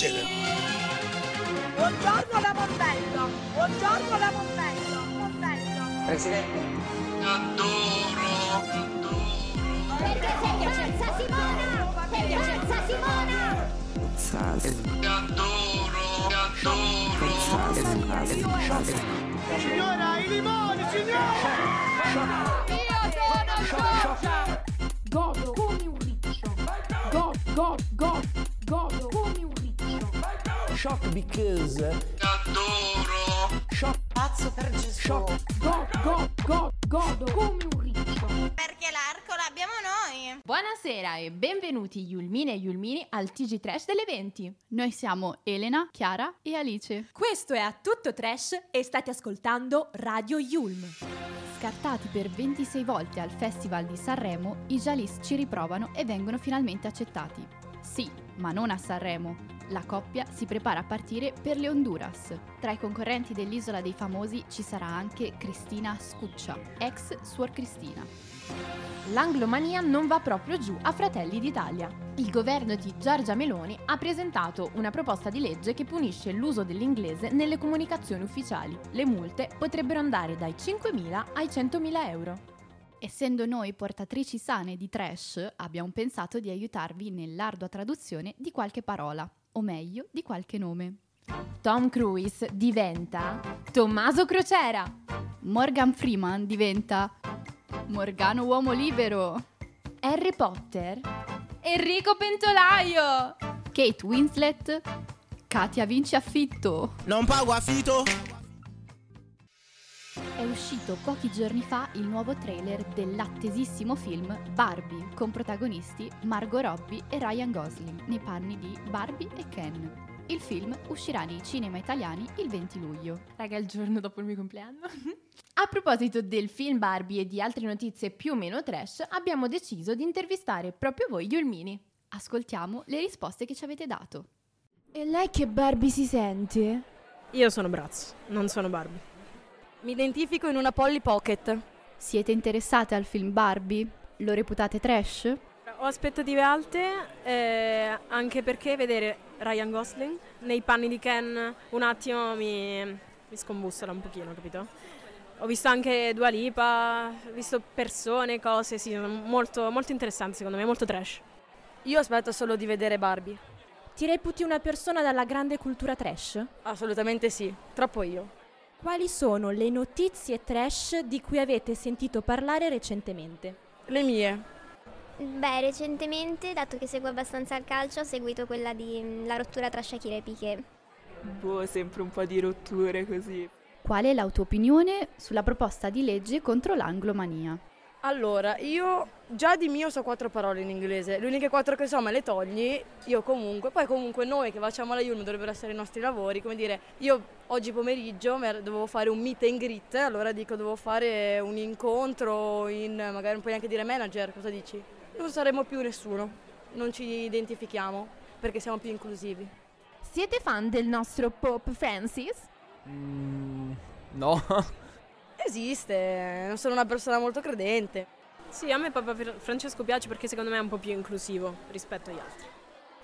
succede? Buongiorno la Morbello. Buongiorno la Morbello. Morbello. Presidente. Adoro, adoro. Perché sei piacenza Simona! Sei piacenza Simona! Adoro, adoro. Signora, i limoni, signora! Io sono Giorgia. Godo come un riccio. God, God, God, godo riccio. Shock because. Adoro. Shock. Pazzo per Gesù! Shock. God, God, God, godo come un riccio. Perché l'arco l'abbiamo noi. Buonasera e benvenuti Yulmine e Yulmini al TG Trash delle 20. Noi siamo Elena, Chiara e Alice. Questo è A Tutto Trash e state ascoltando Radio Yulm. Scartati per 26 volte al Festival di Sanremo, i Jalis ci riprovano e vengono finalmente accettati. Sì, ma non a Sanremo. La coppia si prepara a partire per le Honduras. Tra i concorrenti dell'Isola dei Famosi ci sarà anche Cristina Scuccia, ex Suor Cristina. L'anglomania non va proprio giù a Fratelli d'Italia. Il governo di Giorgia Meloni ha presentato una proposta di legge che punisce l'uso dell'inglese nelle comunicazioni ufficiali. Le multe potrebbero andare dai 5.000 ai 100.000 euro. Essendo noi portatrici sane di trash, abbiamo pensato di aiutarvi nell'ardua traduzione di qualche parola, o meglio, di qualche nome. Tom Cruise diventa Tommaso Crociera. Morgan Freeman diventa Morgano Uomo Libero. Harry Potter. Enrico Pentolaio. Kate Winslet. Katia Vinci Affitto. Non pago affitto? È uscito pochi giorni fa il nuovo trailer dell'attesissimo film Barbie, con protagonisti Margot Robbie e Ryan Gosling, nei panni di Barbie e Ken. Il film uscirà nei cinema italiani il 20 luglio. Raga, il giorno dopo il mio compleanno. A proposito del film Barbie e di altre notizie più o meno trash, abbiamo deciso di intervistare proprio voi, Yulmini. Ascoltiamo le risposte che ci avete dato. E lei che Barbie si sente? Io sono Braz, non sono Barbie. Mi identifico in una Polly Pocket. Siete interessate al film Barbie? Lo reputate trash? Ho aspettative alte, eh, anche perché vedere Ryan Gosling nei panni di Ken un attimo mi, mi scombussola un pochino, capito? Ho visto anche Dua Lipa, ho visto persone, cose, sì, molto, molto interessanti secondo me, molto trash. Io aspetto solo di vedere Barbie. Ti reputi una persona dalla grande cultura trash? Assolutamente sì, troppo io. Quali sono le notizie trash di cui avete sentito parlare recentemente? Le mie. Beh, recentemente, dato che seguo abbastanza il calcio, ho seguito quella di mm, la rottura tra Shakira e Piquet. Boh, sempre un po' di rotture così. Qual è la tua opinione sulla proposta di legge contro l'anglomania? Allora, io già di mio so quattro parole in inglese, le uniche quattro che so me le togli, io comunque, poi comunque noi che facciamo la Yulm dovrebbero essere i nostri lavori, come dire, io oggi pomeriggio dovevo fare un meet and greet, allora dico dovevo fare un incontro in, magari non puoi neanche dire manager, cosa dici? Non saremo più nessuno, non ci identifichiamo perché siamo più inclusivi. Siete fan del nostro Pope Francis? Mm, no. Esiste, non sono una persona molto credente. Sì, a me Papa Francesco piace perché secondo me è un po' più inclusivo rispetto agli altri.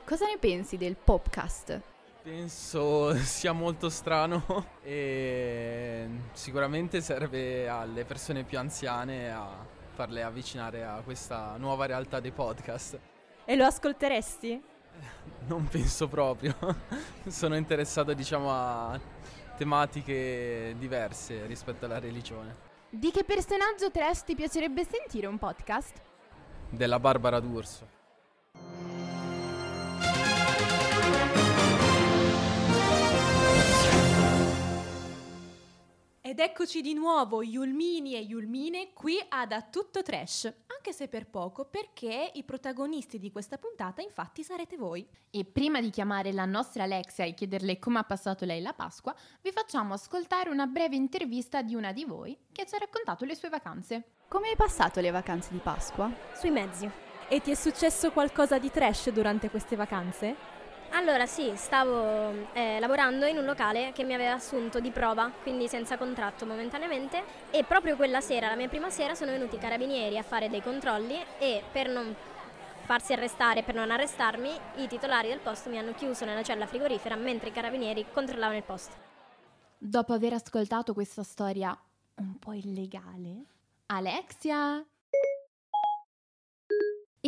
Cosa ne pensi del podcast? Penso sia molto strano e sicuramente serve alle persone più anziane a farle avvicinare a questa nuova realtà dei podcast. E lo ascolteresti? Non penso proprio. Sono interessato, diciamo, a tematiche diverse rispetto alla religione. Di che personaggio trash ti piacerebbe sentire un podcast? Della Barbara D'Urso. Ed eccoci di nuovo, Yulmini e Yulmine, qui ad A Tutto Trash. Anche se per poco, perché i protagonisti di questa puntata infatti sarete voi. E prima di chiamare la nostra Alexia e chiederle come ha passato lei la Pasqua, vi facciamo ascoltare una breve intervista di una di voi che ci ha raccontato le sue vacanze. Come hai passato le vacanze di Pasqua? Sui mezzi. E ti è successo qualcosa di trash durante queste vacanze? Allora sì, stavo eh, lavorando in un locale che mi aveva assunto di prova, quindi senza contratto momentaneamente e proprio quella sera, la mia prima sera, sono venuti i carabinieri a fare dei controlli e per non farsi arrestare per non arrestarmi, i titolari del posto mi hanno chiuso nella cella frigorifera mentre i carabinieri controllavano il posto. Dopo aver ascoltato questa storia un po' illegale, Alexia!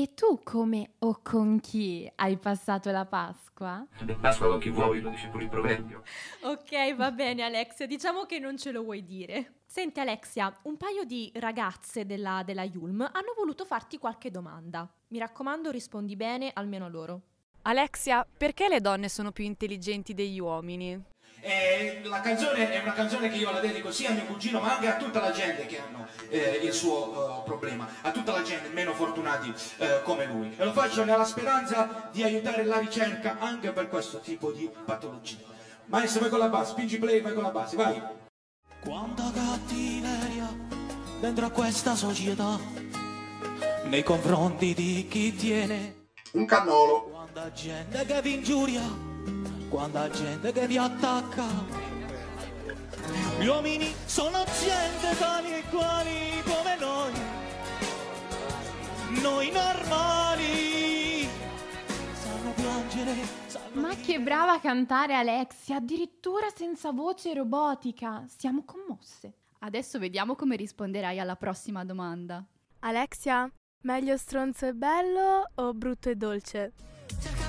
E tu come o con chi hai passato la Pasqua? Pasqua con chi vuoi, lo dice pure il proverbio. Ok, va bene Alexia, diciamo che non ce lo vuoi dire. Senti Alexia, un paio di ragazze della, della Yulm hanno voluto farti qualche domanda. Mi raccomando, rispondi bene, almeno a loro. Alexia, perché le donne sono più intelligenti degli uomini? Eh, la canzone è una canzone che io la dedico sia a mio cugino ma anche a tutta la gente che hanno eh, il suo uh, problema, a tutta la gente meno fortunati eh, come lui. E lo faccio nella speranza di aiutare la ricerca anche per questo tipo di patologia. Maestro, vai con la base, spingi play, vai con la base, vai. Quanta cattiveria dentro a questa società nei confronti di chi tiene un cannolo. Quanta gente che vi ingiuria quanta gente che vi attacca. Gli uomini sono gente tali e quali come noi, noi normali. Sanno piangere. Sanno Ma che brava a cantare Alexia, addirittura senza voce robotica. Siamo commosse. Adesso vediamo come risponderai alla prossima domanda. Alexia, meglio stronzo e bello o brutto e dolce? Cercavo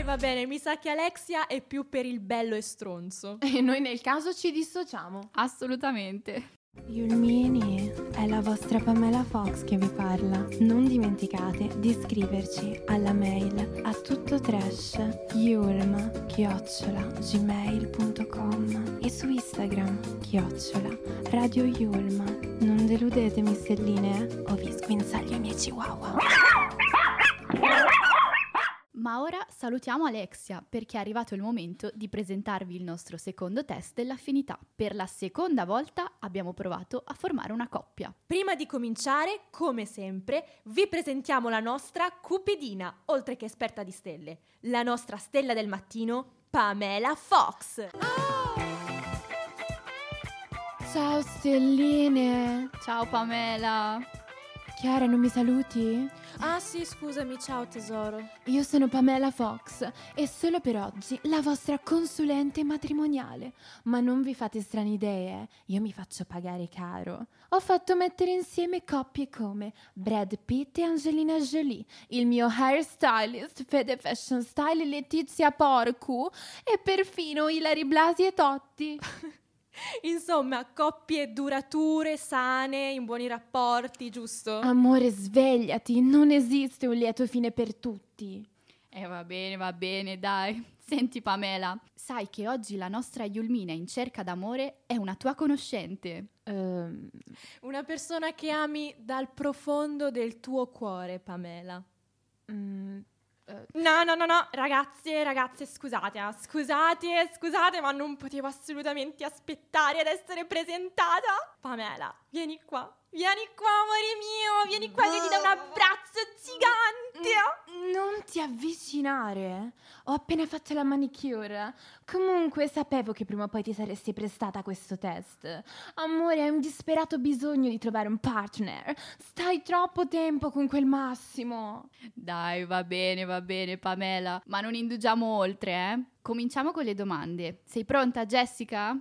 E va bene, mi sa che Alexia è più per il bello e stronzo. E noi nel caso ci dissociamo. Assolutamente. Yulmini, è la vostra Pamela Fox che vi parla. Non dimenticate di iscriverci alla mail a tutto trash yulm chiocciola gmail.com e su Instagram chiocciola radio yulm. Non deludetemi stelline eh, o vi sguinzaglio i miei chihuahua. Ma ora salutiamo Alexia perché è arrivato il momento di presentarvi il nostro secondo test dell'affinità. Per la seconda volta abbiamo provato a formare una coppia. Prima di cominciare, come sempre, vi presentiamo la nostra cupidina, oltre che esperta di stelle, la nostra stella del mattino, Pamela Fox. Ciao stelline. Ciao Pamela. Chiara, non mi saluti? Ah sì, scusami, ciao tesoro. Io sono Pamela Fox e solo per oggi la vostra consulente matrimoniale. Ma non vi fate strane idee, eh? io mi faccio pagare caro. Ho fatto mettere insieme coppie come Brad Pitt e Angelina Jolie, il mio hairstylist Fede Fashion Style Letizia Porcu e perfino Ilari Blasi e Totti. Insomma, coppie durature, sane, in buoni rapporti, giusto? Amore, svegliati, non esiste un lieto fine per tutti. Eh va bene, va bene, dai. Senti Pamela, sai che oggi la nostra Yulmina in cerca d'amore è una tua conoscente. Um, una persona che ami dal profondo del tuo cuore, Pamela. mm, No, no, no, no, ragazze, ragazze, scusate, eh, scusate, scusate, ma non potevo assolutamente aspettare ad essere presentata. Pamela, vieni qua, vieni qua, amore mio, vieni qua che ti do un abbraccio gigante. Non ti avvicinare. Ho appena fatto la manicure. Comunque sapevo che prima o poi ti saresti prestata a questo test. Amore, hai un disperato bisogno di trovare un partner. Stai troppo tempo con quel Massimo. Dai, va bene, va bene, Pamela. Ma non indugiamo oltre, eh? Cominciamo con le domande. Sei pronta, Jessica?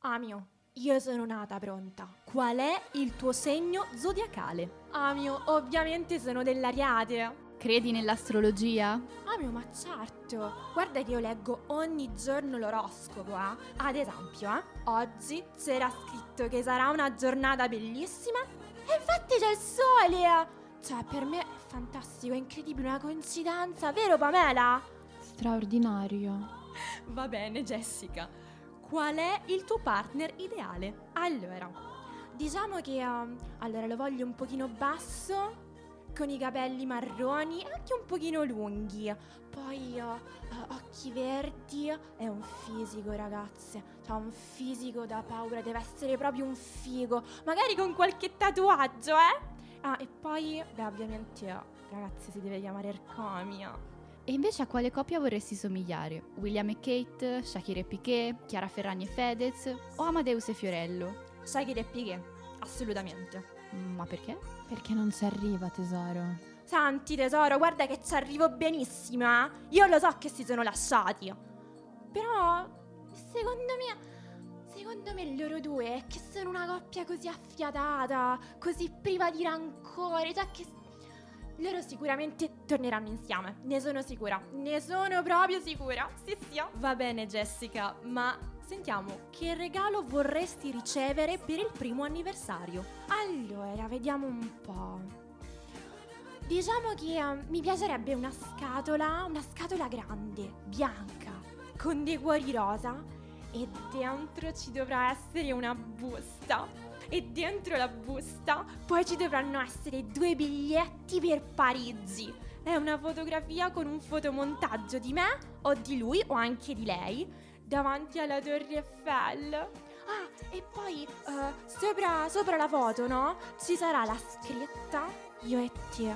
Amio, io sono nata pronta. Qual è il tuo segno zodiacale? Amio, ovviamente sono dell'Ariate. Credi nell'astrologia? Amio, ma certo. Guarda che io leggo ogni giorno l'oroscopo, eh. Ad esempio, eh, oggi c'era scritto che sarà una giornata bellissima e infatti c'è il sole. Cioè, per me è fantastico, è incredibile, una coincidenza, vero Pamela? Straordinario. Va bene, Jessica. Qual è il tuo partner ideale? Allora, diciamo che um, allora lo voglio un pochino basso, con i capelli marroni e anche un pochino lunghi. Poi uh, uh, occhi verdi e un fisico, ragazze. Cioè un fisico da paura, deve essere proprio un figo. Magari con qualche tatuaggio, eh? Ah, e poi, beh, ovviamente, ragazzi, si deve chiamare Ercomia. E invece a quale coppia vorresti somigliare? William e Kate, Shakira e Piquet, Chiara Ferragni e Fedez o Amadeus e Fiorello? Shakira e Piquet, assolutamente. Ma perché? Perché non ci arriva, tesoro. Santi tesoro, guarda che ci arrivo benissimo, eh? Io lo so che si sono lasciati. Però, secondo me... Secondo me loro due, che sono una coppia così affiatata, così priva di rancore, cioè che... Loro sicuramente torneranno insieme, ne sono sicura, ne sono proprio sicura, sì sì. Va bene Jessica, ma sentiamo, che regalo vorresti ricevere per il primo anniversario? Allora, vediamo un po'. Diciamo che eh, mi piacerebbe una scatola, una scatola grande, bianca, con dei cuori rosa e dentro ci dovrà essere una busta. E dentro la busta poi ci dovranno essere due biglietti per Parigi. È una fotografia con un fotomontaggio di me o di lui o anche di lei davanti alla Torre Eiffel. Ah, e poi eh, sopra, sopra la foto, no? Ci sarà la scritta Io e te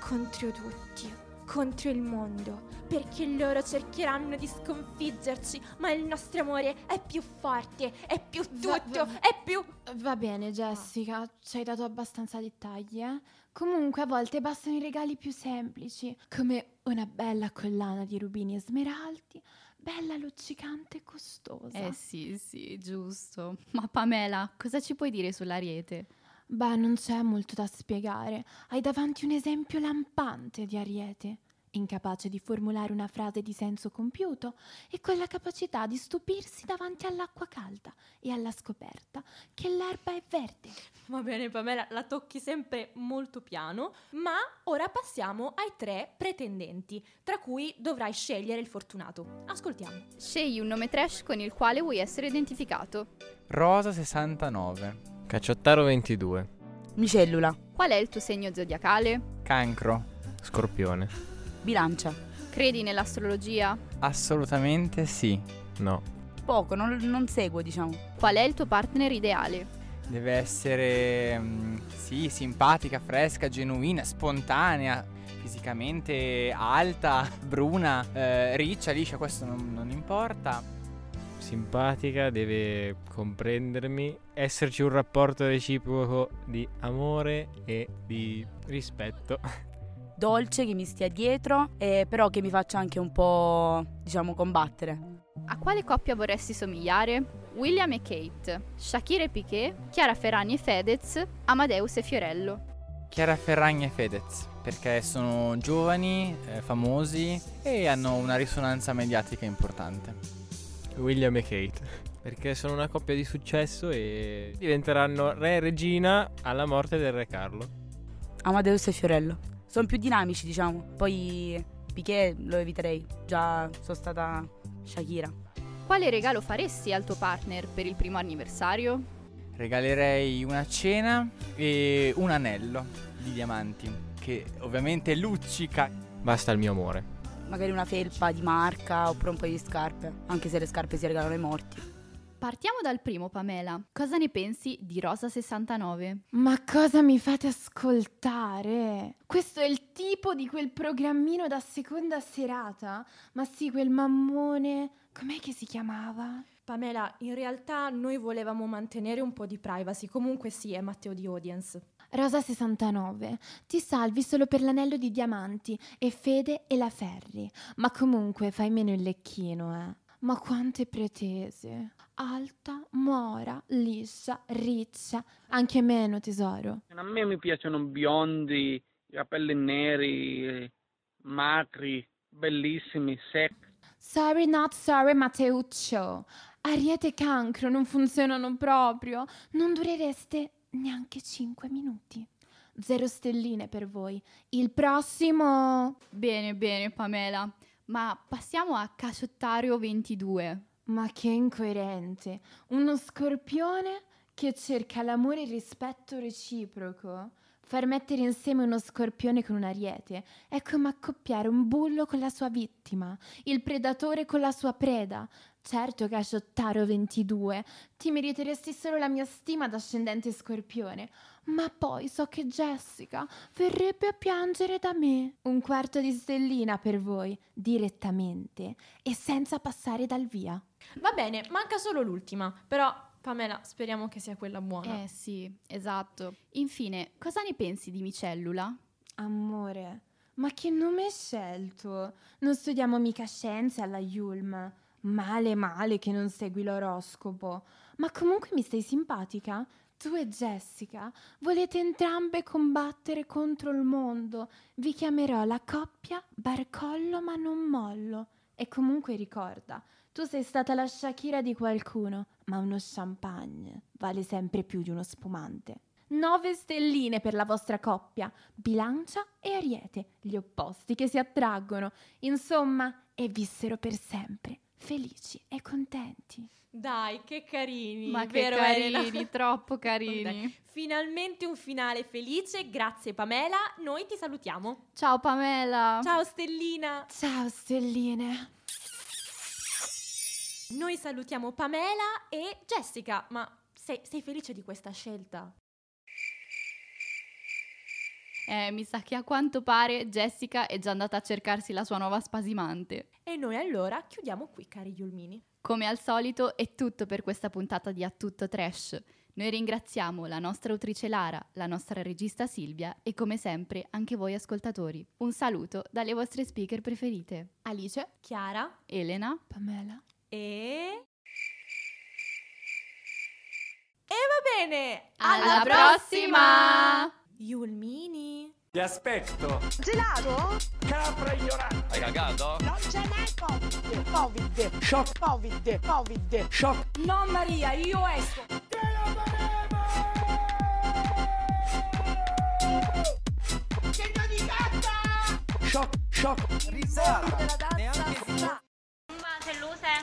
contro tutti, contro il mondo, perché loro cercheranno di sconfiggerci, ma il nostro amore è più forte, è più tutto, è più... Va bene, Jessica, ci hai dato abbastanza dettagli, eh? Comunque a volte bastano i regali più semplici, come una bella collana di rubini e smeraldi, bella luccicante e costosa. Eh sì, sì, giusto. Ma Pamela, cosa ci puoi dire sull'ariete? Beh, non c'è molto da spiegare. Hai davanti un esempio lampante di ariete. Incapace di formulare una frase di senso compiuto e con la capacità di stupirsi davanti all'acqua calda e alla scoperta che l'erba è verde. Va bene Pamela, la tocchi sempre molto piano, ma ora passiamo ai tre pretendenti, tra cui dovrai scegliere il fortunato. Ascoltiamo. Scegli un nome trash con il quale vuoi essere identificato. Rosa 69. Caciottaro 22. Micellula. Qual è il tuo segno zodiacale? Cancro. Scorpione. Bilancia. Credi nell'astrologia? Assolutamente sì. No. Poco, non, non seguo, diciamo. Qual è il tuo partner ideale? Deve essere, mm, sì, simpatica, fresca, genuina, spontanea, fisicamente alta, bruna, eh, riccia, liscia, questo non, non importa. Simpatica, deve comprendermi, esserci un rapporto reciproco di amore e di rispetto. Dolce, che mi stia dietro, eh, però che mi faccia anche un po', diciamo, combattere. A quale coppia vorresti somigliare? William e Kate, Shakira e Piquet, Chiara Ferragni e Fedez, Amadeus e Fiorello. Chiara Ferragni e Fedez, perché sono giovani, eh, famosi e hanno una risonanza mediatica importante. William e Kate, perché sono una coppia di successo e diventeranno re e regina alla morte del re Carlo. Amadeus e Fiorello. Sono più dinamici, diciamo. Poi Piquet lo eviterei. Già sono stata Shakira. Quale regalo faresti al tuo partner per il primo anniversario? Regalerei una cena e un anello di diamanti, che ovviamente luccica. Basta il mio amore. Magari una felpa di marca oppure un paio di scarpe, anche se le scarpe si regalano ai morti. Partiamo dal primo, Pamela. Cosa ne pensi di Rosa 69? Ma cosa mi fate ascoltare? Questo è il tipo di quel programmino da seconda serata? Ma sì, quel mammone. Com'è che si chiamava? Pamela, in realtà noi volevamo mantenere un po' di privacy, comunque sì, è Matteo di Audience. Rosa 69, ti salvi solo per l'anello di diamanti e Fede e la Ferri. Ma comunque fai meno il lecchino, eh. Ma quante pretese. Alta, mora, liscia, riccia, anche meno tesoro. A me mi piacciono biondi, i capelli neri, macri, bellissimi, secchi. Sorry not sorry Matteuccio. Ariete e cancro non funzionano proprio. Non durereste neanche 5 minuti. Zero stelline per voi. Il prossimo... Bene, bene, Pamela. Ma passiamo a Caciottario 22. Ma che incoerente. Uno scorpione che cerca l'amore e il rispetto reciproco. Far mettere insieme uno scorpione con un ariete è come accoppiare un bullo con la sua vittima, il predatore con la sua preda. Certo Shottaro 22 ti meriteresti solo la mia stima d'ascendente scorpione, ma poi so che Jessica verrebbe a piangere da me. Un quarto di stellina per voi, direttamente e senza passare dal via. Va bene, manca solo l'ultima, però Pamela, speriamo che sia quella buona. Eh sì, esatto. Infine, cosa ne pensi di Micellula? Amore, ma che nome hai scelto? Non studiamo mica scienze alla Yulm. Male, male che non segui l'oroscopo. Ma comunque mi stai simpatica? Tu e Jessica volete entrambe combattere contro il mondo. Vi chiamerò la coppia Barcollo ma non mollo. E comunque ricorda, tu sei stata la Shakira di qualcuno, ma uno champagne vale sempre più di uno spumante. Nove stelline per la vostra coppia, bilancia e ariete, gli opposti che si attraggono, insomma, e vissero per sempre, felici e contenti. Dai, che carini. Ma che vero, carini, Elena? troppo carini. Dai, Finalmente un finale felice, grazie Pamela, noi ti salutiamo. Ciao Pamela. Ciao Stellina. Ciao stelline. Noi salutiamo Pamela e Jessica, ma sei, sei felice di questa scelta? Eh, mi sa che a quanto pare Jessica è già andata a cercarsi la sua nuova spasimante. E noi allora chiudiamo qui, cari Yulmini. Come al solito è tutto per questa puntata di A Tutto Trash. Noi ringraziamo la nostra autrice Lara, la nostra regista Silvia e come sempre anche voi ascoltatori. Un saluto dalle vostre speaker preferite. Alice, Chiara, Elena, Pamela e... E va bene! Alla prossima! Yulmini! Ti aspetto. Gelato? Capra ignorante. Hai cagato? Non ce n'è Covid. Covid. Shock. Covid. Covid. Shock. No Maria, io esco. Che di gatta! Shock, shock. Risata. Neanche